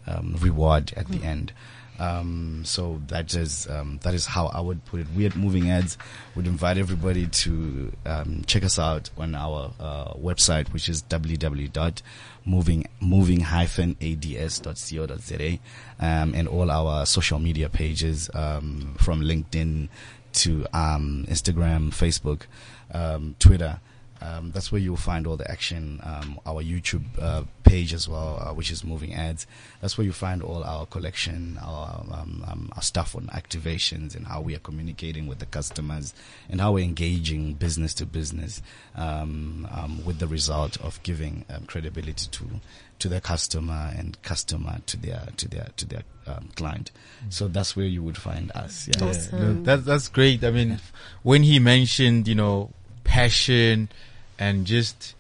um, reward at the end. Um, so that is um, that is how I would put it. We at Moving Ads would invite everybody to um, check us out on our uh, website, which is www.moving moving um, and all our social media pages um, from LinkedIn to um, Instagram, Facebook, um, Twitter. Um, that's where you'll find all the action. Um, our YouTube uh, page as well, uh, which is Moving Ads. That's where you find all our collection, our, um, um, our stuff on activations and how we are communicating with the customers and how we're engaging business to business um, um, with the result of giving um, credibility to to the customer and customer to their to their to their um, client. So that's where you would find us. Yeah. Awesome. No, that, that's great. I mean, when he mentioned, you know, passion and just,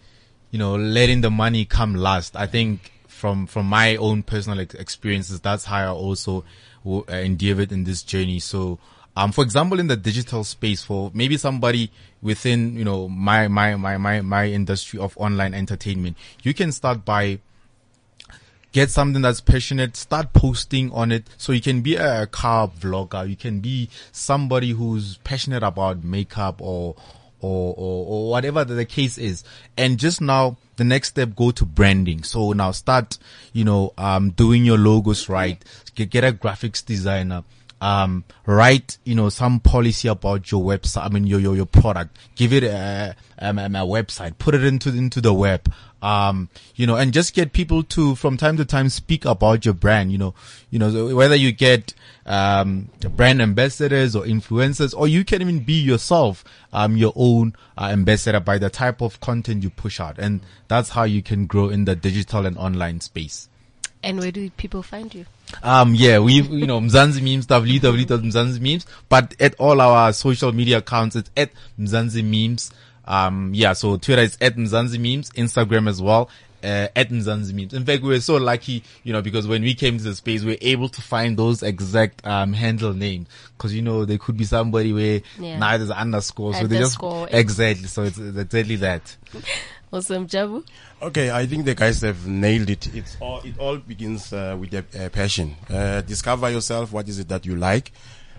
you know, letting the money come last, I think from, from my own personal ex- experiences, that's how I also uh, endeavored in this journey. So, um, for example, in the digital space for maybe somebody within, you know, my, my, my, my, my industry of online entertainment, you can start by get something that's passionate, start posting on it. So you can be a car vlogger. You can be somebody who's passionate about makeup or, or, or, or whatever the case is. And just now, the next step, go to branding. So now start, you know, um, doing your logos right. Get, get a graphics designer. Um, write, you know, some policy about your website. I mean, your, your, your product. Give it a, um, a website. Put it into, into the web. Um, you know, and just get people to, from time to time, speak about your brand, you know, you know, whether you get, um, brand ambassadors or influencers, or you can even be yourself, um, your own uh, ambassador by the type of content you push out. And that's how you can grow in the digital and online space. And where do people find you? Um, yeah, we, you know, Mzansi Memes, www.mzansi Memes, but at all our social media accounts, it's at Mzansi Memes. Um, yeah, so Twitter is at Mzansi Memes, Instagram as well, uh, at Mzansi Memes. In fact, we were so lucky, you know, because when we came to the space, we were able to find those exact, um, handle names. Cause, you know, there could be somebody where Yeah. now there's underscore, so Underscore. they just, exactly, so it's, it's exactly that. Awesome, Jabu. Okay, I think the guys have nailed it. It's all, it all begins uh, with a, uh, passion. Uh, discover yourself. What is it that you like?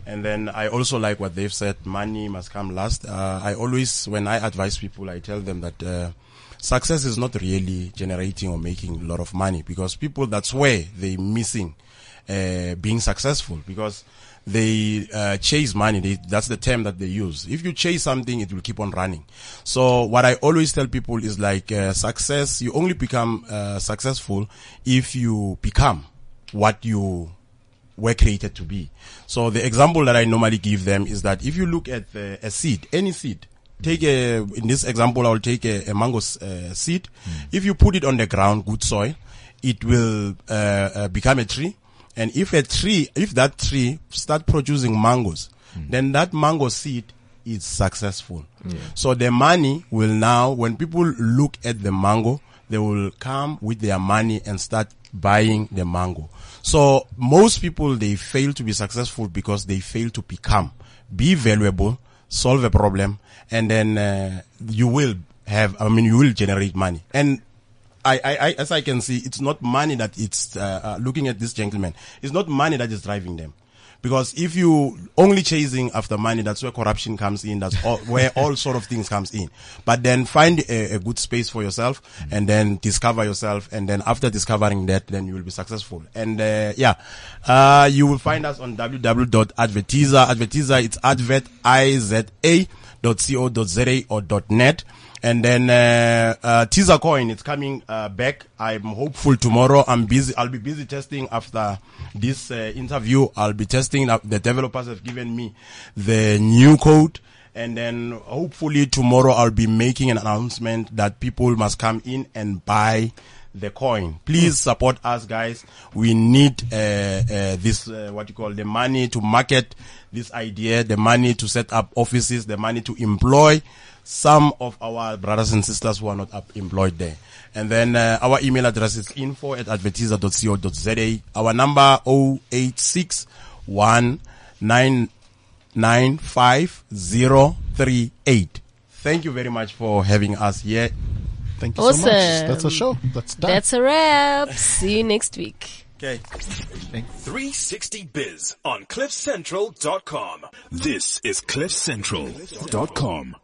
And then I also like what they've said. Money must come last. Uh, I always, when I advise people, I tell them that uh, success is not really generating or making a lot of money because people that's where they're missing uh, being successful because they uh, chase money. They, that's the term that they use. If you chase something, it will keep on running. So what I always tell people is like uh, success. You only become uh, successful if you become what you were created to be. So the example that I normally give them is that if you look at the, a seed, any seed, take a, in this example, I'll take a, a mango uh, seed. If you put it on the ground, good soil, it will uh, uh, become a tree. And if a tree, if that tree start producing mangoes, then that mango seed is successful. So the money will now, when people look at the mango, they will come with their money and start buying the mango. So most people, they fail to be successful because they fail to become, be valuable, solve a problem, and then uh, you will have, I mean, you will generate money. And I, I, as I can see, it's not money that it's uh, uh, looking at this gentleman. It's not money that is driving them, Because if you only chasing after money, that's where corruption comes in. That's all, where all sort of things comes in. But then find a, a good space for yourself and then discover yourself. And then after discovering that, then you will be successful. And, uh, yeah, uh, you will find us on www.advertiza. Advertiza, it's advert, I-Z-A dot co dot za or dot net. And then uh, uh, teaser coin, it's coming uh, back. I'm hopeful tomorrow. I'm busy. I'll be busy testing after this uh, interview. I'll be testing. The developers have given me the new code. And then hopefully tomorrow I'll be making an announcement that people must come in and buy the coin. Please support us, guys. We need uh, uh, this uh, what you call the money to market this idea, the money to set up offices, the money to employ some of our brothers and sisters who are not up employed there. And then uh, our email address is info at advertiza.co.za. Our number 0861995038. Thank you very much for having us here. Thank you so much. That's a show. That's done. That's a wrap. See you next week. Okay. 360biz on cliffcentral.com. This is cliffcentral.com.